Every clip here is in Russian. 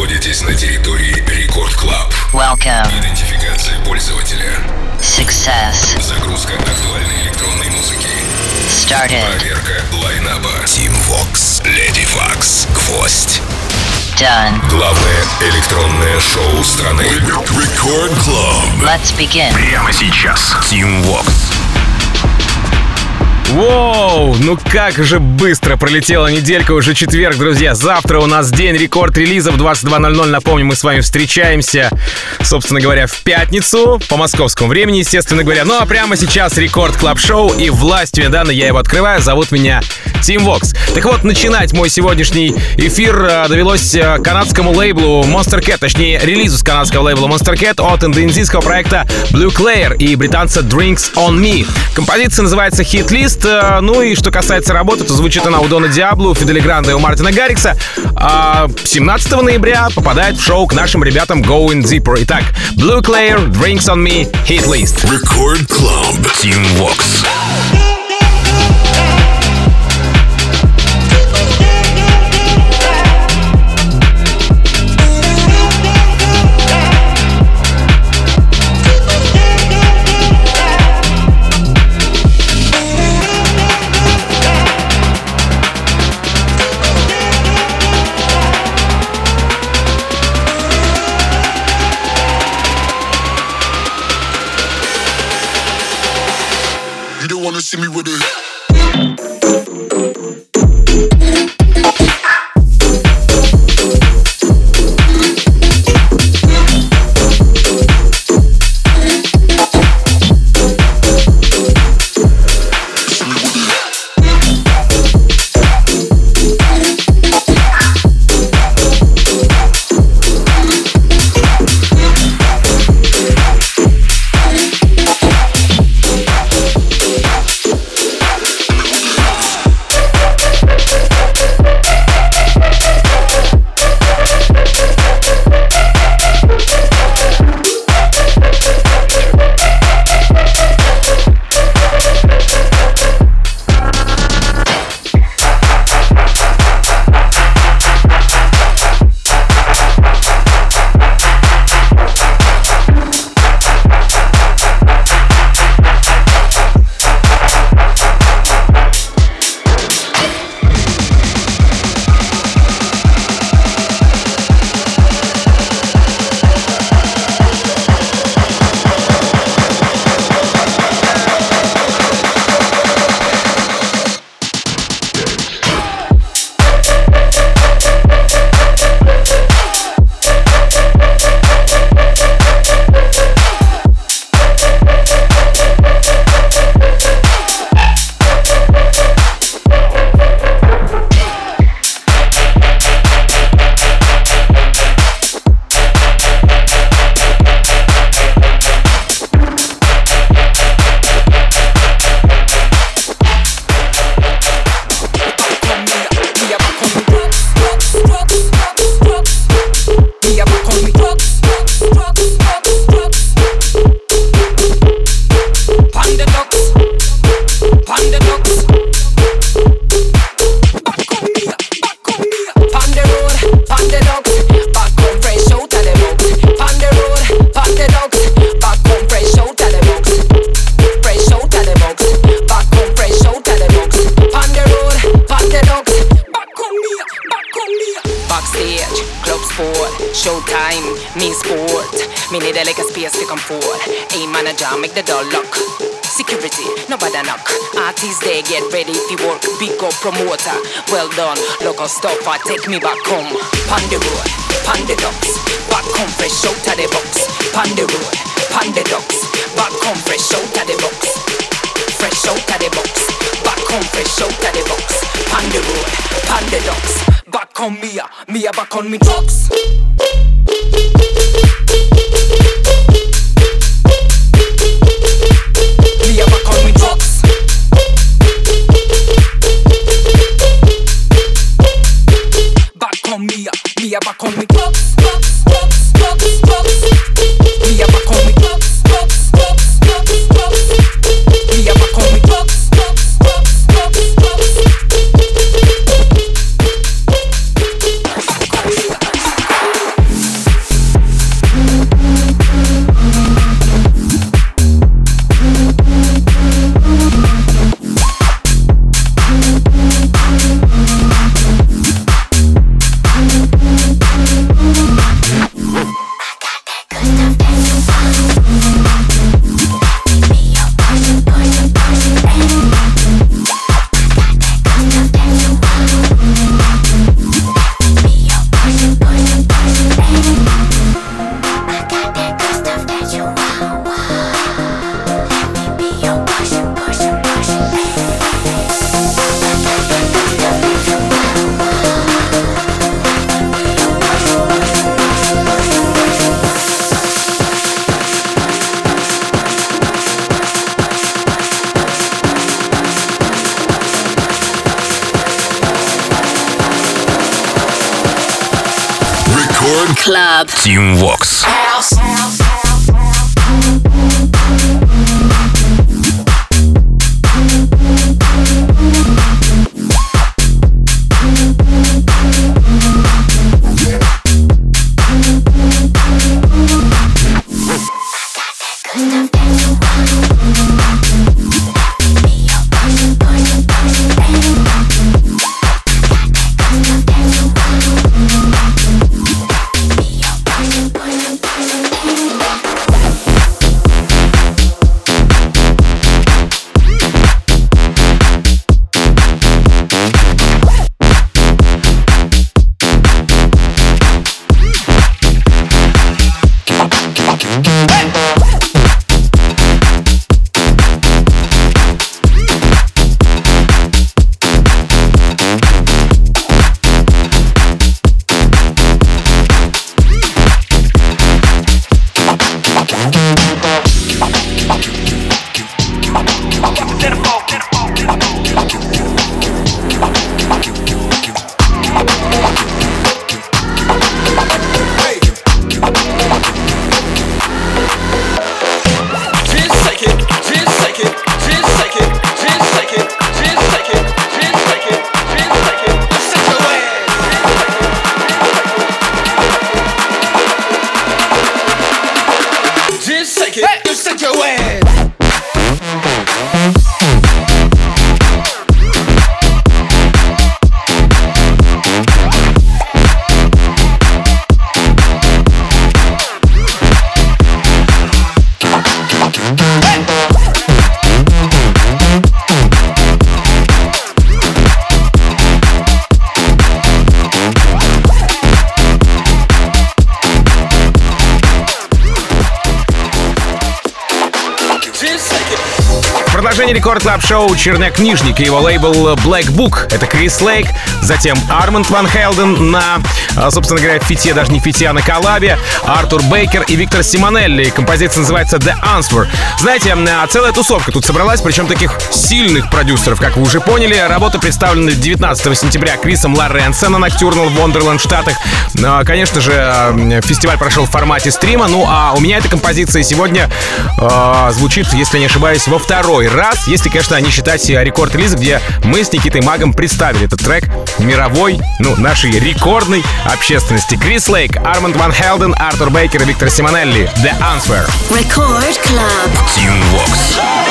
находитесь на территории Record Club. Welcome. Идентификация пользователя. Success. Загрузка актуальной электронной музыки. Started. Проверка line-up а. Tim Vox, Lady Waks, Гвоздь. Done. Главное электронное шоу страны. Record Club. Let's begin. Прямо сейчас. Tim Vox. Воу, ну как же быстро пролетела неделька, уже четверг, друзья. Завтра у нас день рекорд релизов 22.00. Напомню, мы с вами встречаемся, собственно говоря, в пятницу по московскому времени, естественно говоря. Ну а прямо сейчас рекорд клаб шоу и властью недавно я его открываю. Зовут меня Тим Вокс. Так вот, начинать мой сегодняшний эфир э, довелось э, канадскому лейблу Monster Cat, точнее релизу с канадского лейбла Monster Cat от индонезийского проекта Blue Claire и британца Drinks on Me. Композиция называется Hit List. Э, Ну и что касается работы, то звучит она у Дона Диабло, у Фидели Гранда и у Мартина Гаррикса. А 17 ноября попадает в шоу к нашим ребятам Going Deeper. Итак, Blue Claire, Drinks on Me, Hit List. Рекорд Club. Team Vox. See me with it. Manager, make the door lock. Security, nobody knock. Artists, they get ready to work. Big up promoter, well done. Local stopper, take me back home. The road, the docks. Back home, fresh out of the box. The road, the docks. Back home, fresh out of the box. Fresh out of the box. Back home, fresh out of the box. The road, the docks. Back on Mia, Mia back on me drugs. Club. Team Vox. Продолжение Record Club шоу Черняк Нижник и его лейбл Black Book. Это Крис Лейк, затем Арманд Ван Хелден на, а, собственно говоря, фите, даже не фите, а на коллабе, Артур Бейкер и Виктор Симонелли. Композиция называется The Answer. Знаете, а, целая тусовка тут собралась, причем таких сильных продюсеров, как вы уже поняли. Работа представлена 19 сентября Крисом Лоренсо на Nocturnal Wonderland Штатах. А, Конечно же, фестиваль прошел в формате стрима. Ну, а у меня эта композиция сегодня а, звучит, если не ошибаюсь, во второй раз, если, конечно, не считать рекорд-релиз, где мы с Никитой Магом представили этот трек мировой, ну, нашей рекордной общественности. Крис Лейк, Арманд Ван Хелден, Артур Бейкер и Виктор Симонелли. The Answer. Record Club. Team Vox.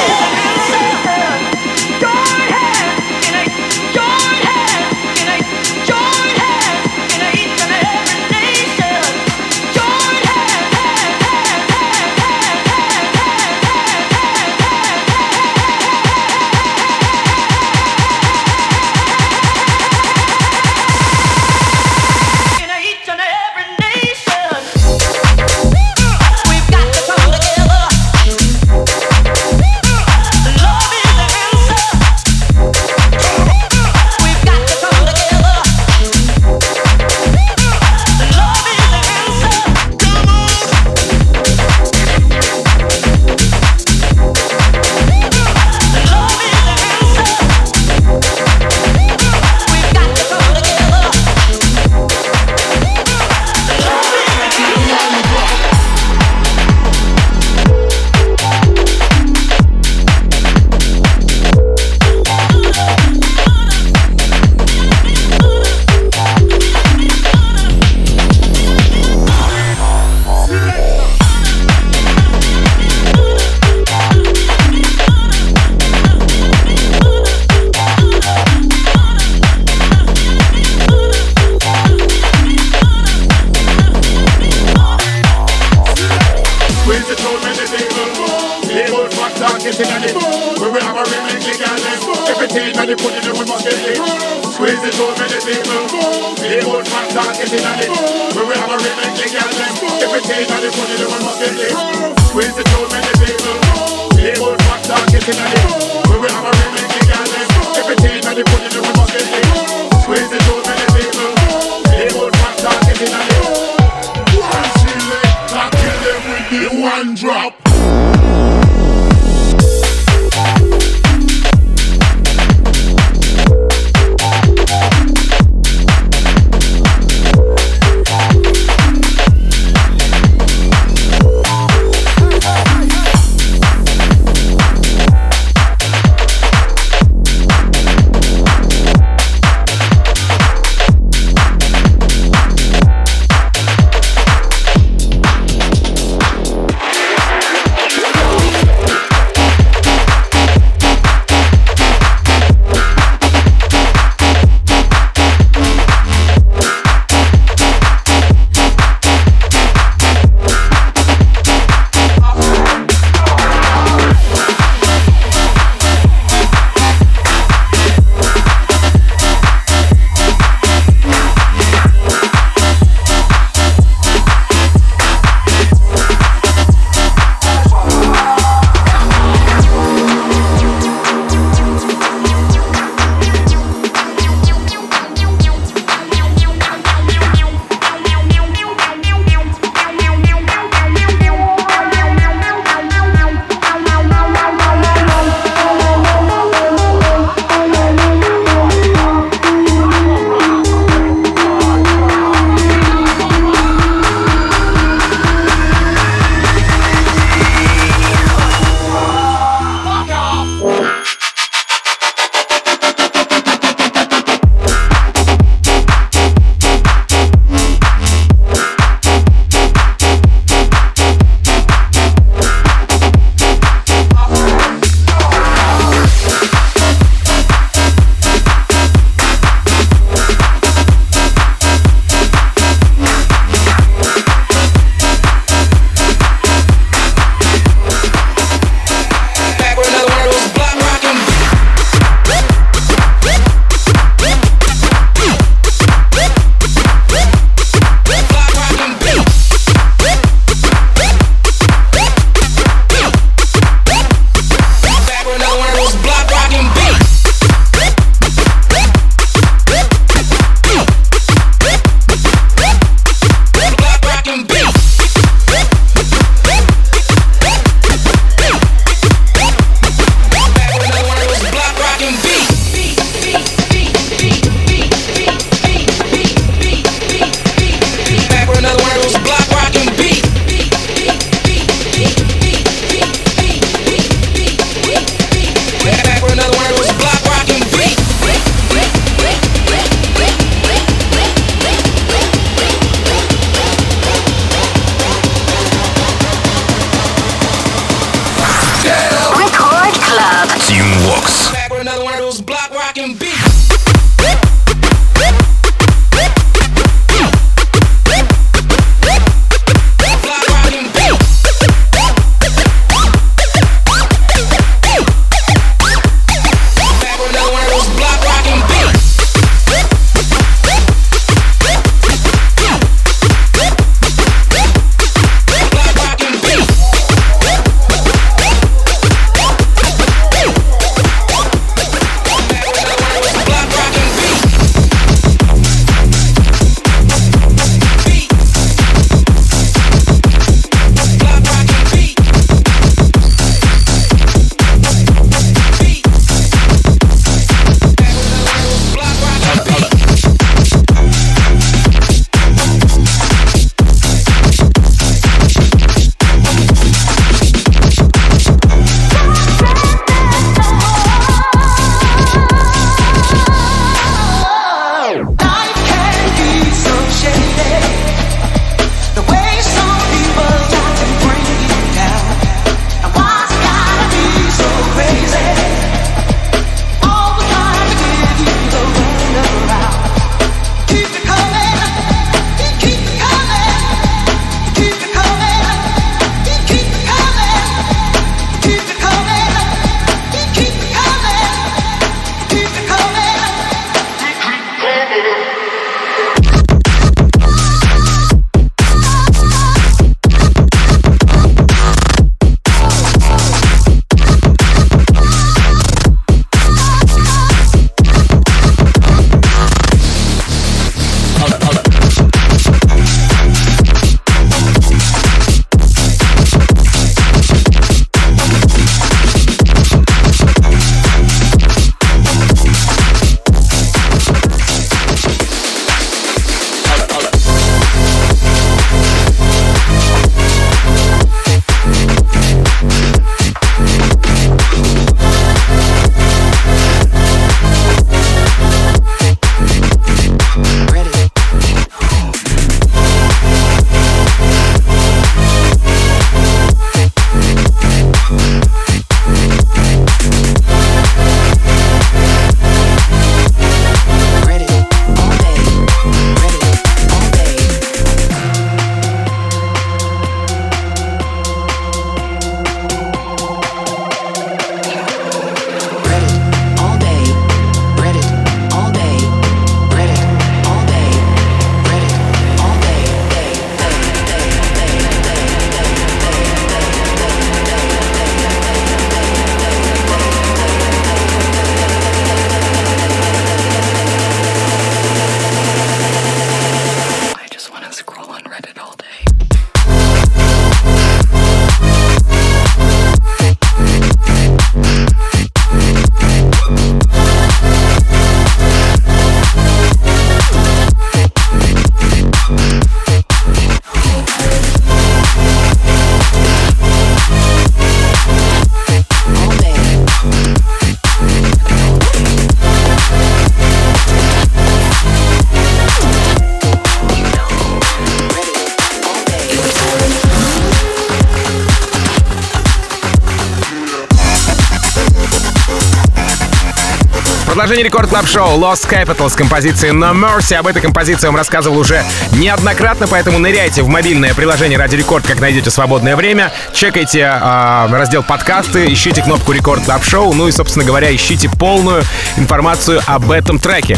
Продолжение Record Club шоу Lost Capital с композицией No Mercy. Об этой композиции я вам рассказывал уже неоднократно, поэтому ныряйте в мобильное приложение Radio Record, как найдете свободное время. Чекайте э, раздел подкасты, ищите кнопку Record Club Шоу. Ну и, собственно говоря, ищите полную информацию об этом треке.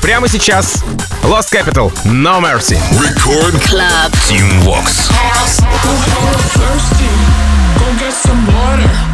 Прямо сейчас Lost Capital, No Mercy. Record Club Tim Vox. Thirsty, go get some water.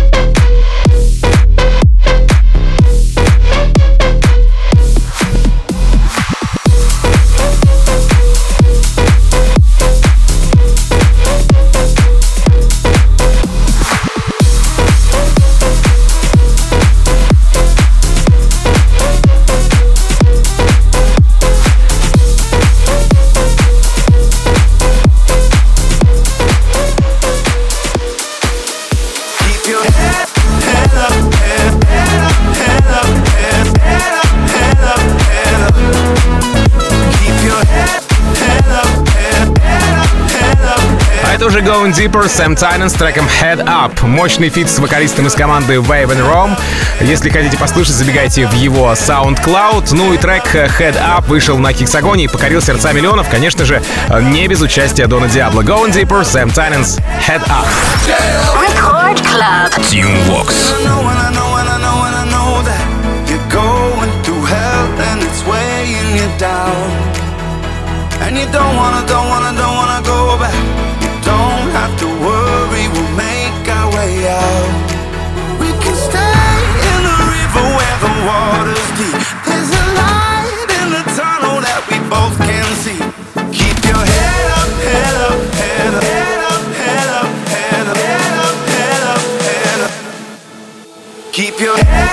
уже Going Deeper, Sam Tinnesz с треком Head Up. Мощный фит с вокалистом из команды Wave and Rome. Если хотите послушать, забегайте в его SoundCloud. Ну и трек Head Up вышел на Hexagon е и покорил сердца миллионов, конечно же, не без участия Дона Диабло. Going Deeper, Sam Tinnesz Head Up. Record Club. Tim Vox. your head.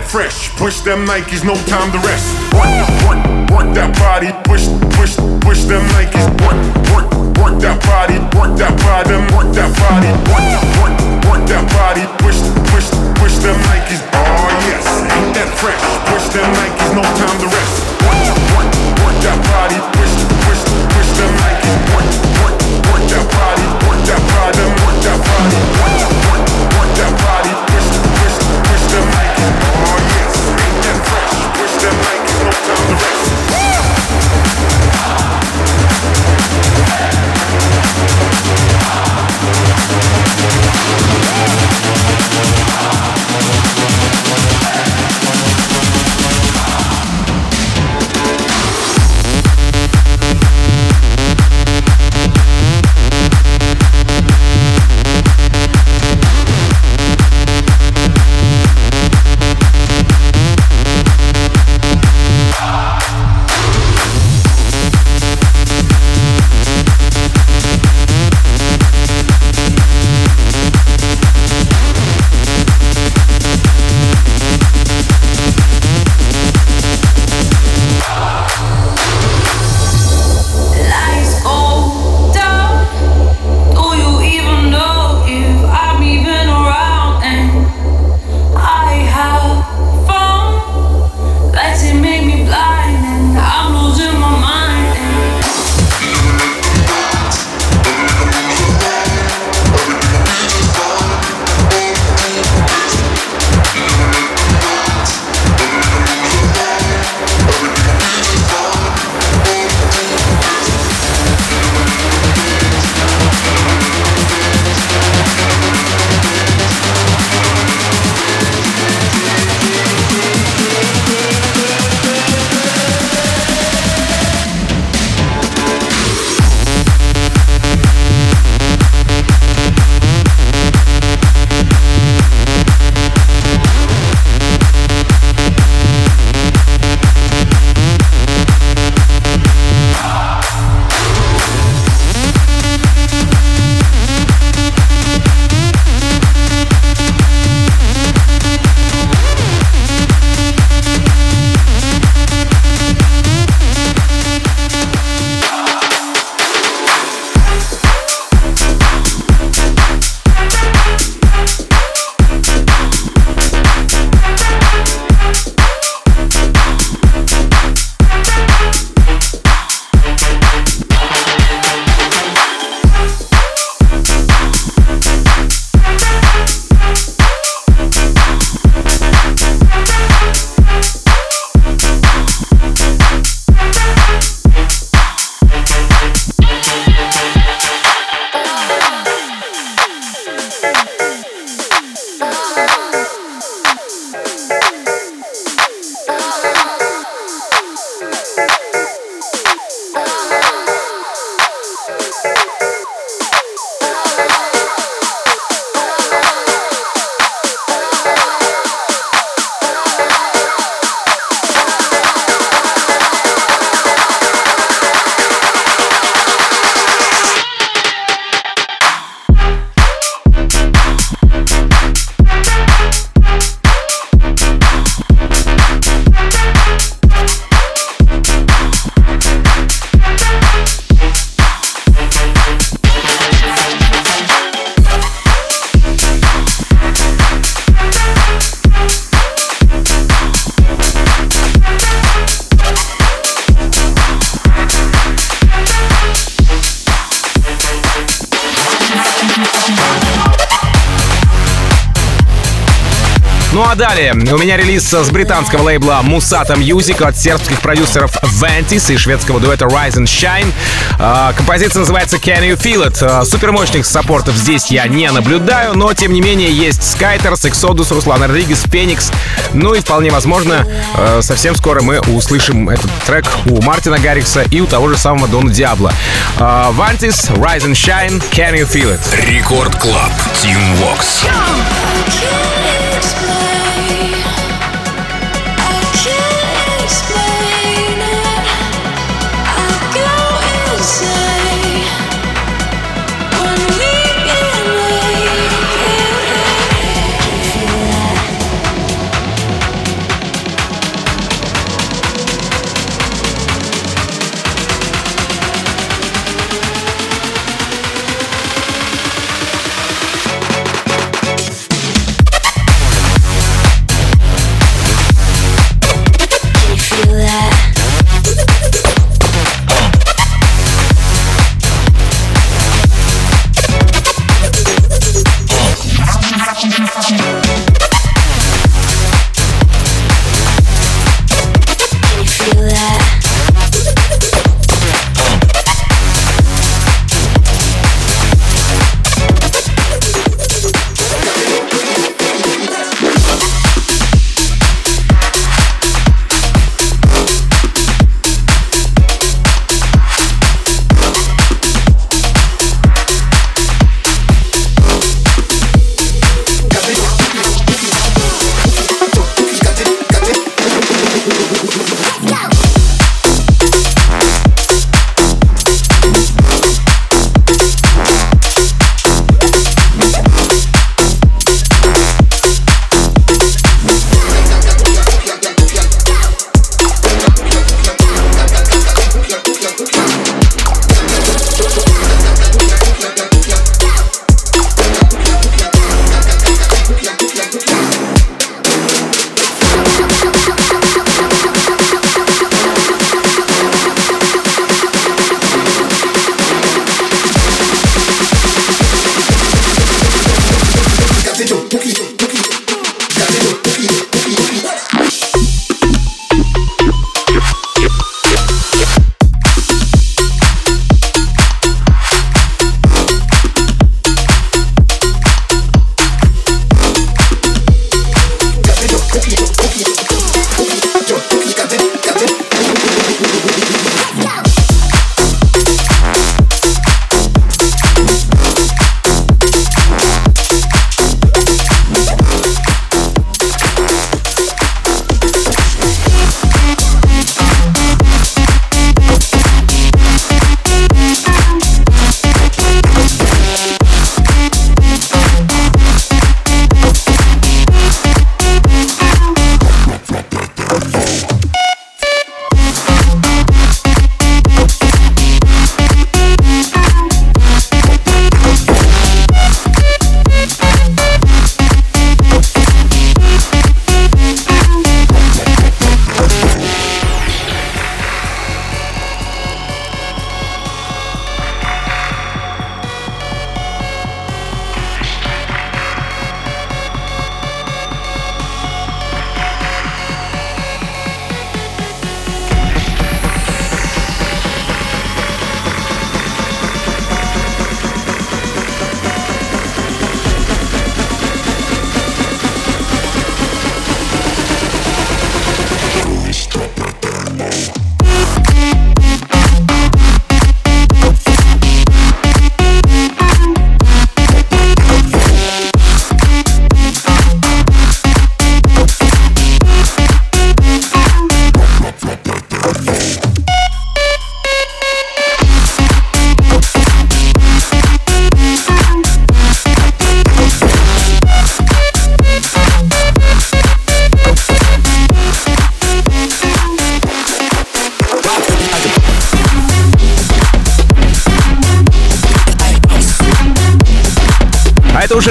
that fresh. Push them Nikes, no time to rest. Work, work, work that body. Push, push, push them Nikes. Work, work, work that body. Work that body. Work that body. Work, work, work that body. Push, push, push them Nikes. Oh yes, ain't that fresh? Push them Nikes, no time to rest. Work, work, work that body. Push, push, push them Nikes. Work, work, work that body. Work that body. Work that body. Work, work, work that body. Oh yes, ain't that fresh? Wish that Nike no time далее у меня релиз с британского лейбла Musata Music от сербских продюсеров Ventis и шведского дуэта Rise and Shine. А, композиция называется Can You Feel It? А, супермощных support ов здесь я не наблюдаю, но тем не менее есть Skyters, Exodus, Руслан Родригес, Феникс. Ну и вполне возможно, а, совсем скоро мы услышим этот трек у Мартина Гаррикса и у того же самого Дона Диабло. Ventis, Rise and Shine, Can You Feel It? Record Club. Team Vox. А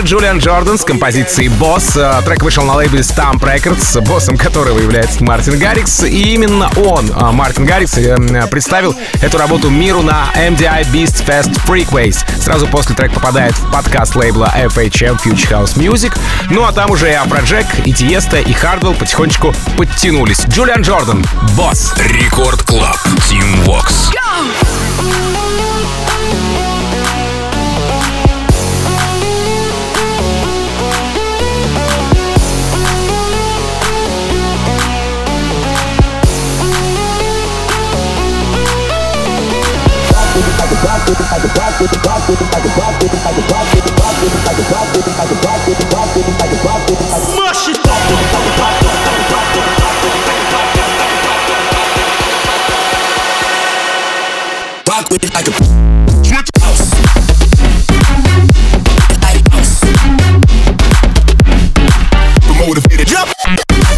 Джулиан Джордан с композицией «Boss». Э, Трек вышел на лейбле STMPD Records, боссом которого является Мартин Гаррикс. И именно он, э, Мартин Гаррикс, э, представил эту работу миру на MDLBeast Fest Freqways. Сразу после трек попадает в подкаст лейбла FHM Future House Music. Ну а там уже и Afrojack, и Tiësto, и Хардвелл потихонечку подтянулись. Джулиан Джордан, «Boss». Record Club. Tim Vox. Smash motivated. Jump.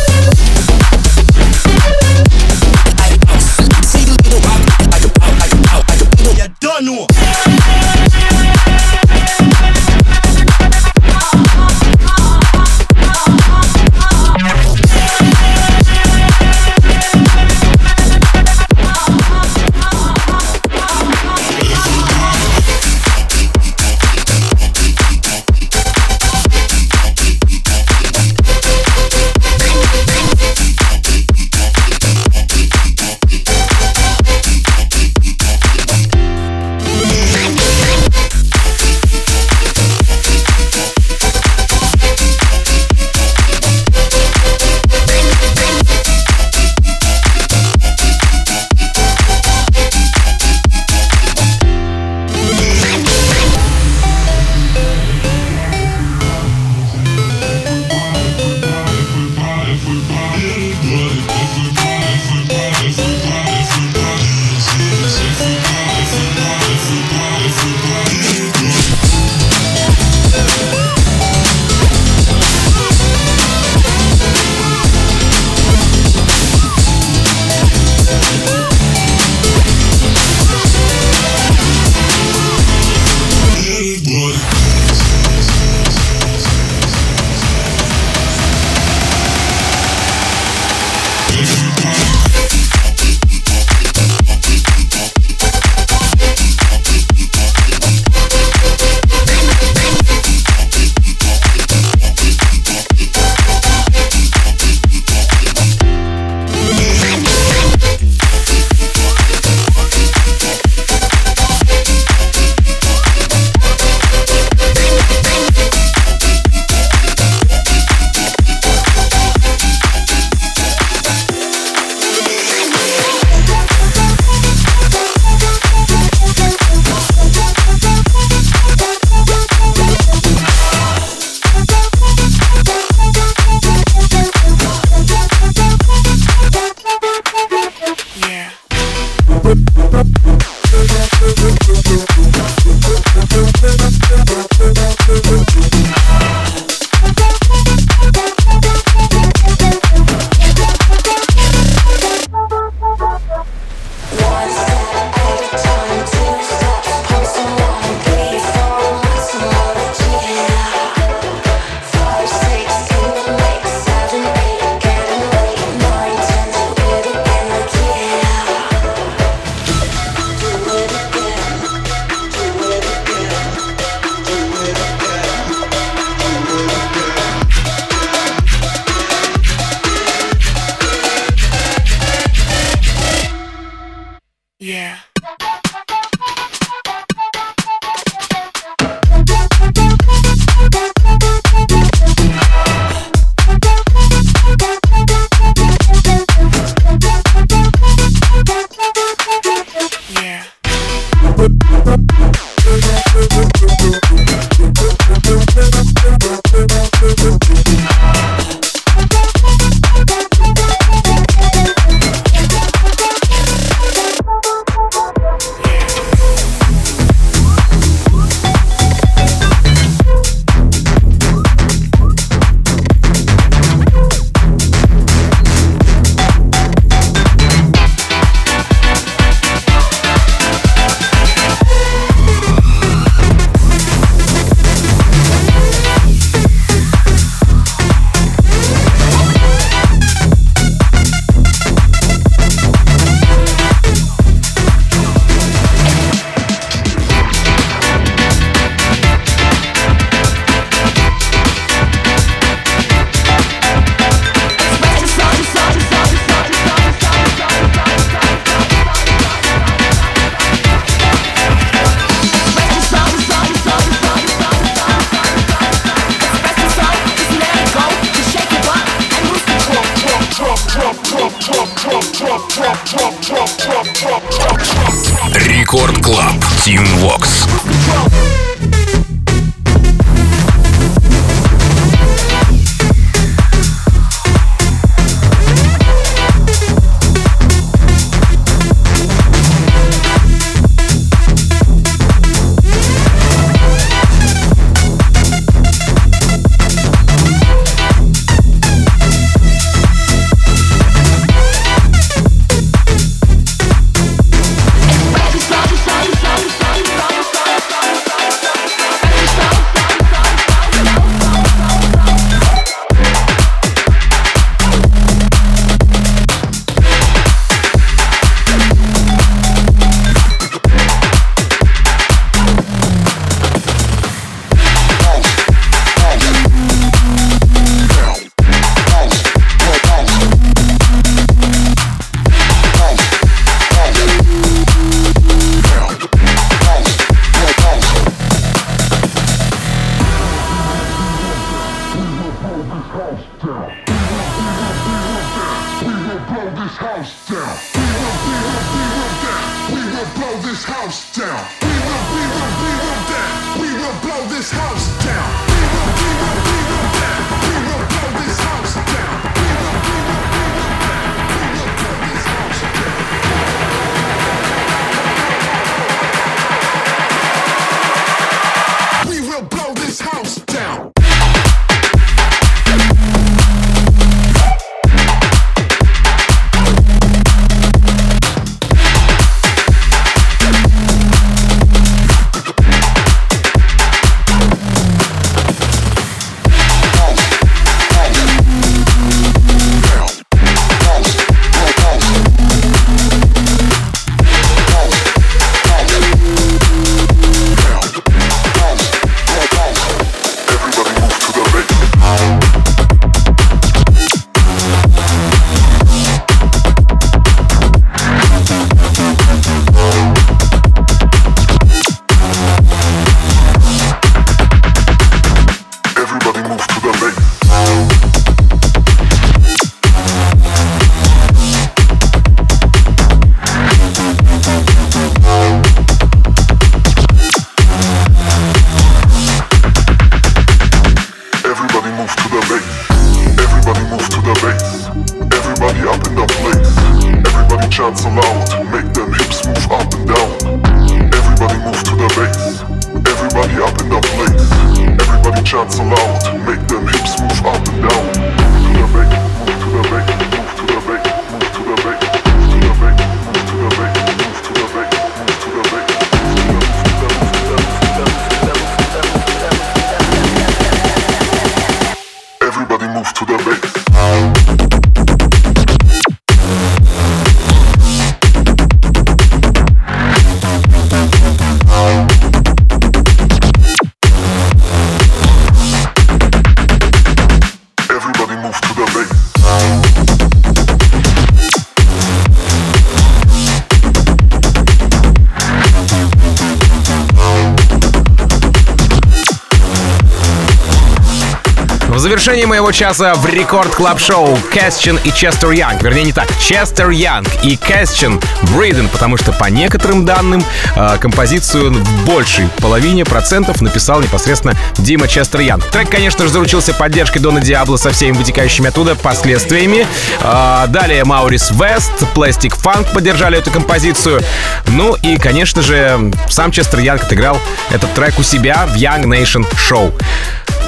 Завершении моего часа в Record Club шоу Кэстчин и Честер Янг. Вернее, не так. Честер Янг и Кэстчин Breathing, потому что по некоторым данным э, композицию в большей половине процентов написал непосредственно Дима Честер Янг. Трек, конечно же, заручился поддержкой Дона Диабло со всеми вытекающими оттуда последствиями. Э, далее Маурис Вест, Plastic Funk поддержали эту композицию. Ну и, конечно же, сам Честер Янг отыграл этот трек у себя в Young Nation Show.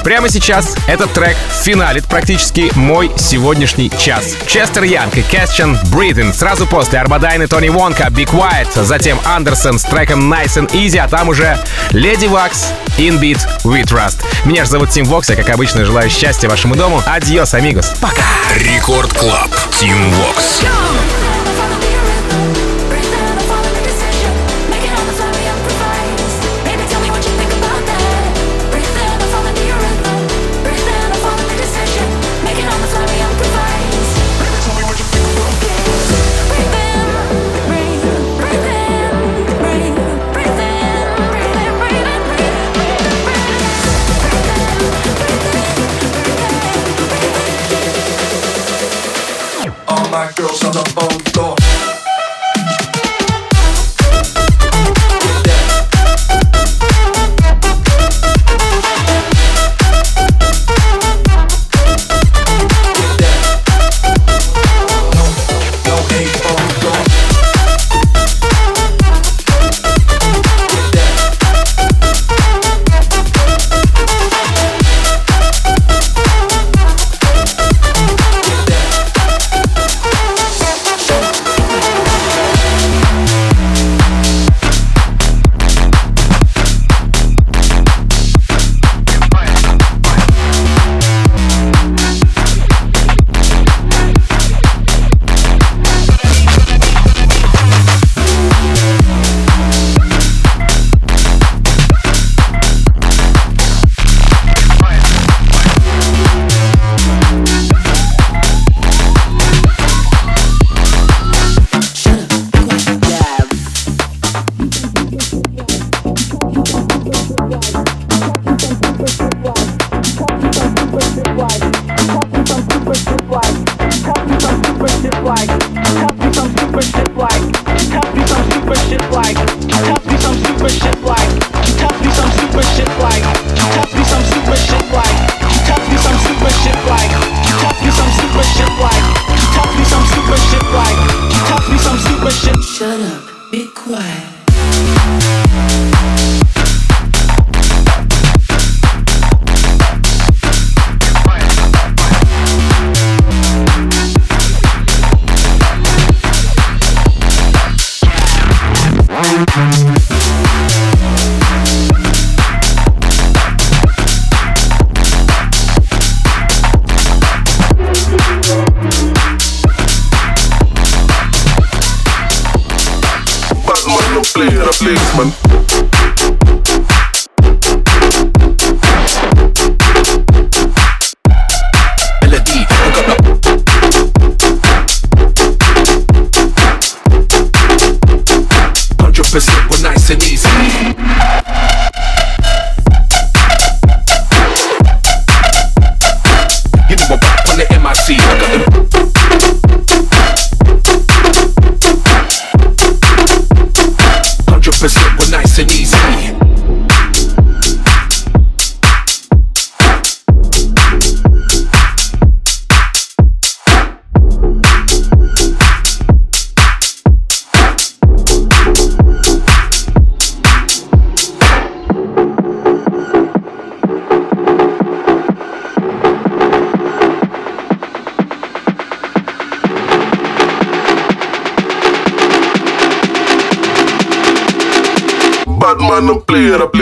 Прямо сейчас этот трек финалит практически мой сегодняшний час. Честер Янг и Кэстчен Breathing. Сразу после Арбадайн Тони Вонка Be Quiet. Затем Андерсон с треком Nice and Easy, а там уже Lady Waks In Beat We Trust. Меня же зовут Тим Вокс, я, как обычно, желаю счастья вашему дому. Adiós, amigos. Пока. Record Club. Тим Вокс. All on the phone Play it, play it, man. opposite when I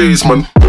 blaze, man.